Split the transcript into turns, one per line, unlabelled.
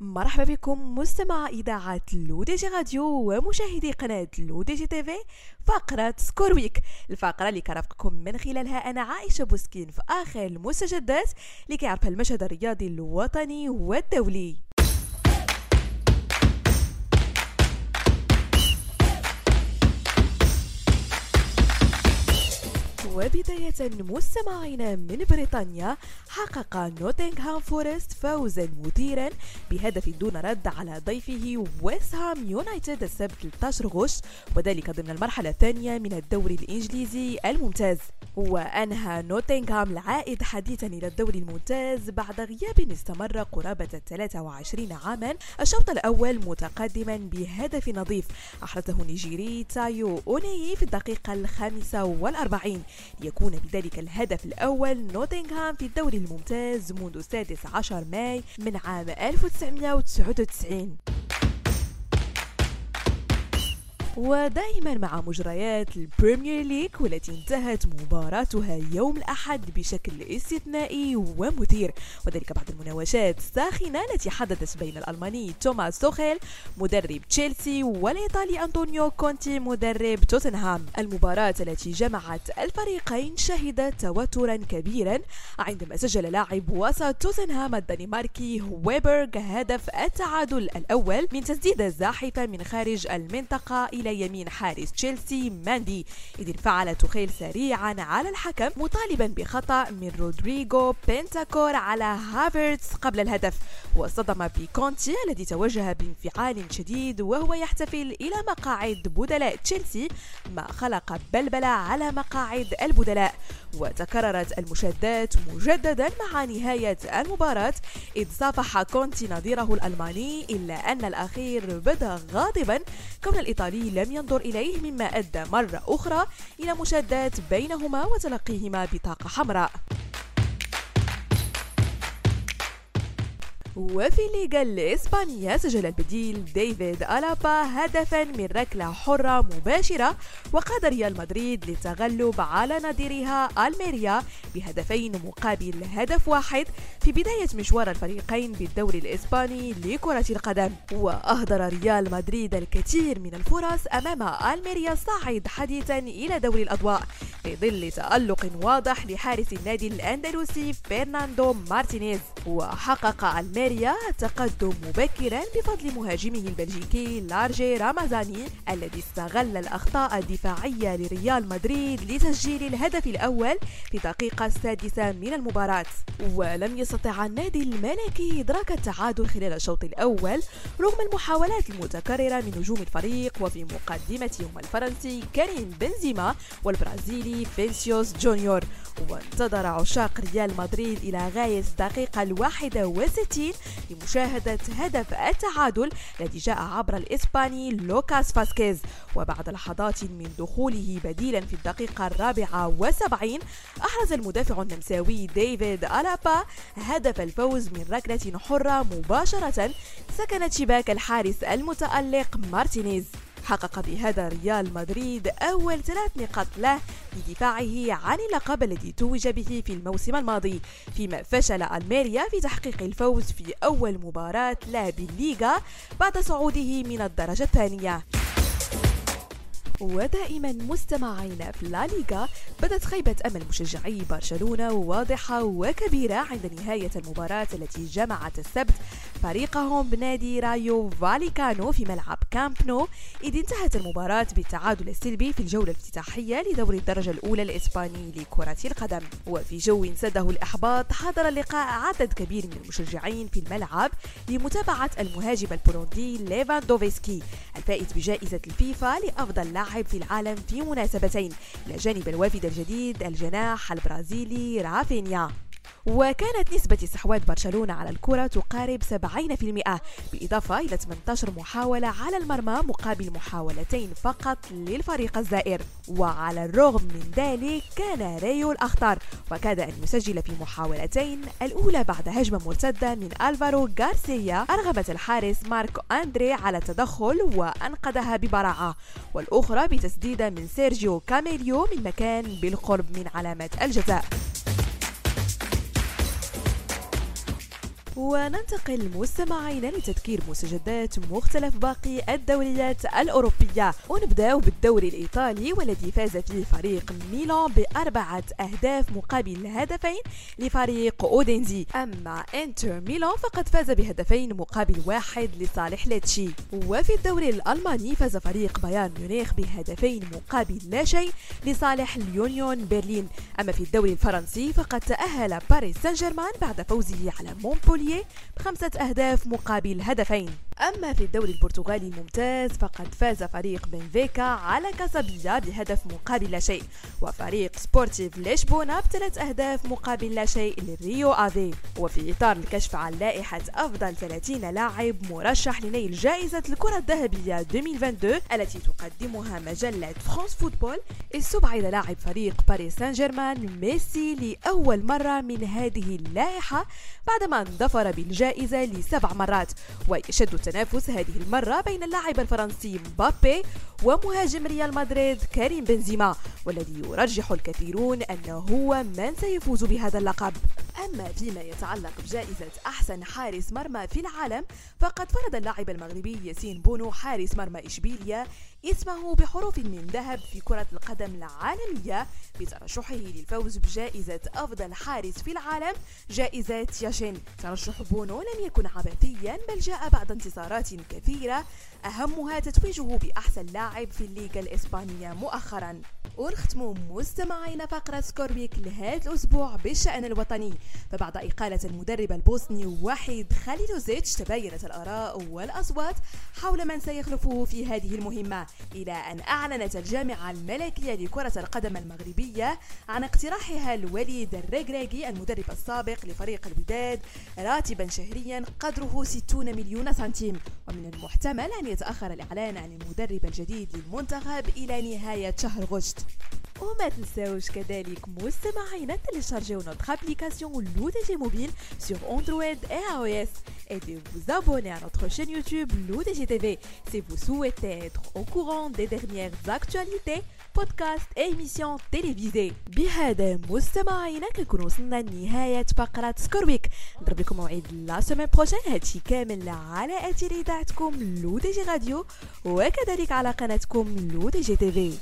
مرحبا بكم مستمع إذاعة لو دي جي راديو ومشاهدي قناة لو دي جي تي في فقرة Score Week الفقرة اللي كرفقكم من خلالها أنا عائشة بوسكين في آخر المستجدات اللي كيعرفها المشهد الرياضي الوطني والدولي. وبداية مستمعينا من بريطانيا حقق نوتنغهام فورست فوزا مثيرا بهدف دون رد على ضيفه ويست هام يونايتد السبت 13 غش وذلك ضمن المرحلة الثانية من الدوري الإنجليزي الممتاز. وأنهى نوتنغهام العائد حديثا إلى الدوري الممتاز بعد غياب استمر قرابة 23 عاما الشوط الأول متقدما بهدف نظيف أحرزه النيجيري تايو أونيي في الدقيقة الخامسة والأربعين. ليكون بذلك الهدف الأول نوتنغهام في الدوري الممتاز منذ السادس عشر ماي من عام 1999 ودائما مع مجريات ال Premier League والتي انتهت مباراتها يوم الأحد بشكل استثنائي ومثير. وذلك بعد المناوشات الساخنة التي حدثت بين الألماني توماس توخيل مدرب تشيلسي والإيطالي أنطونيو كونتي مدرب توتنهام. المباراة التي جمعت الفريقين شهدت توترا كبيرا. عندما سجل لاعب وسط توتنهام الدنماركي ويبرغ هدف التعادل الأول من تسديدة زاحفة من خارج المنطقة إلى يمين حارس تشيلسي ماندي. إذ انفعل توخيل سريعا على الحكم مطالبا بخطأ من رودريغو بنتاكور على هافرتس قبل الهدف. واصطدم بكونتي الذي توجه بانفعال شديد وهو يحتفل إلى مقاعد بدلاء تشيلسي ما خلق بلبلة على مقاعد البدلاء. وتكررت المشادات مجددا مع نهاية المباراة إذ صافح كونتي نظيره الألماني إلا أن الأخير بدا غاضبا. كون الإيطالي لم ينظر إليه مما أدى مرة أخرى إلى مشادات بينهما وتلقيهما بطاقة حمراء. وفي الليغا الإسبانية سجل البديل ديفيد ألابا هدفا من ركلة حرة مباشرة وقاد ريال مدريد للتغلب على نظيرها ألميريا بهدفين مقابل هدف واحد في بداية مشوار الفريقين بالدوري الإسباني لكرة القدم. وأهدر ريال مدريد الكثير من الفرص أمام ألميريا الصاعد حديثا إلى دوري الأضواء في ظل تألق واضح لحارس النادي الأندلسي فرناندو مارتينيز. وحقق ألميريا التقدم مبكرا بفضل مهاجمه البلجيكي لارجي رامازاني الذي استغل الأخطاء الدفاعية لريال مدريد لتسجيل الهدف الأول في الدقيقة السادسة من المباراة. ولم يستطع النادي الملكي إدراك التعادل خلال الشوط الأول رغم المحاولات المتكررة من نجوم الفريق وفي مقدمتهم الفرنسي كريم بنزيما والبرازيلي فينسيوس جونيور. وانتظر عشاق ريال مدريد إلى غاية الدقيقة الواحدة وستين لمشاهدة هدف التعادل الذي جاء عبر الإسباني لوكاس فاسكيز. وبعد لحظات من دخوله بديلا في الدقيقة الرابعة وسبعين أحرز المدافع النمساوي ديفيد ألابا هدف الفوز من ركلة حرة مباشرة سكنت شباك الحارس المتألق مارتينيز. حقق بهذا ريال مدريد أول ثلاث نقاط له لدفاعه عن اللقب الذي توج به في الموسم الماضي فيما فشل ألميريا في تحقيق الفوز في أول مباراة له بالليغا بعد صعوده من الدرجة الثانية. ودائما مستمعينا في لا ليغا بدت خيبة أمل مشجعي برشلونة واضحة وكبيرة عند نهاية المباراة التي جمعت السبت. فريقهم بنادي رايو فاليكانو في ملعب كامب نو. إذ انتهت المباراة بالتعادل السلبي في الجولة الافتتاحية لدوري الدرجة الأولى الإسباني لكرة القدم. وفي جو ساده الإحباط حضر اللقاء عدد كبير من المشجعين في الملعب لمتابعة المهاجم البولندي ليفاندوفسكي الفائز بجائزة الفيفا لأفضل لاعب في العالم في مناسبتين إلى جانب الوافد الجديد الجناح البرازيلي رافينيا. وكانت نسبة استحواذ برشلونة على الكرة تقارب 70% بالإضافة إلى 18 محاولة على المرمى مقابل محاولتين فقط للفريق الزائر. وعلى الرغم من ذلك كان ريو الأخطر وكاد أن يسجل في محاولتين الأولى بعد هجمة مرتدة من ألفارو غارسيا أرغمت الحارس ماركو أندري على التدخل وأنقذها ببراعة. والأخرى بتسديدة من سيرجيو كاميلو من مكان بالقرب من علامة الجزاء. وننتقل مستمعينا لتذكير مستجدات مختلف باقي الدوريات الأوروبية. ونبدأ بالدوري الإيطالي والذي فاز فيه فريق ميلان بأربعة أهداف مقابل هدفين لفريق أودينزي. أما إنتر ميلان فقد فاز بهدفين مقابل واحد لصالح لاتشي. وفي الدوري الألماني فاز فريق بايرن ميونخ بهدفين مقابل لا شيء لصالح اليونيون برلين. أما في الدوري الفرنسي فقد تأهل باريس سان جيرمان بعد فوزه على بخمسة أهداف مقابل هدفين. أما في الدوري البرتغالي الممتاز فقد فاز فريق بنفيكا على كاسابيا بهدف مقابل لا شيء وفريق سبورتيف لشبونة بثلاث أهداف مقابل لا شيء للريو آفي. وفي إطار الكشف عن لائحة أفضل 30 لاعب مرشح لنيل جائزة الكرة الذهبية 2022 التي تقدمها مجلة فرانس فوتبول استبعد لاعب فريق باريس سان جيرمان ميسي لأول مرة من هذه اللائحة بعدما ظفر بالجائزة لسبع مرات ويشد التنافس هذه المرة بين اللاعب الفرنسي مبابي ومهاجم ريال مدريد كريم بنزيما والذي يرجح الكثيرون أنه هو من سيفوز بهذا اللقب. أما فيما يتعلق بجائزة أحسن حارس مرمى في العالم فقد فرض اللاعب المغربي ياسين بونو حارس مرمى إشبيليا اسمه بحروف من ذهب في كرة القدم العالمية بترشحه للفوز بجائزة أفضل حارس في العالم جائزة ياشين. ترشح بونو لم يكن عبثيا بل جاء بعد انتصارات كثيرة أهمها تتويجه بأحسن لاعب في الليغا الإسبانية مؤخرا. ونختم مستمعين فقرة سكوربيك لهذا الأسبوع بالشأن الوطني. فبعد إقالة المدرب البوسني وحيد خليلوزيتش تباينت الآراء والأصوات حول من سيخلفه في هذه المهمة. إلى أن أعلنت الجامعة الملكية لكرة القدم المغربية عن اقتراحها الوليد الرجراجي المدرب السابق لفريق الوداد راتبا شهريا قدره 60 مليون سنتيم ومن المحتمل أن يتأخر الإعلان عن المدرب الجديد للمنتخب إلى نهاية شهر غشت. وما تنساوش كذلك مستمعينا télécharger notre application l'UDG Mobile sur Android et iOS. et de vous abonner à notre chaîne YouTube l'UDG TV si vous souhaitez être au courant des dernières actualités بودكاست ايميسيون تيليفيزي بهذا مستمعينا كنكون وصلنا لنهاية فقرة سكورويك نضرب لكم موعد لا سومين بروشين هادشي كامل على اثير اذاعتكم لو دي جي راديو وكذلك على قناتكم لو دي جي تيفي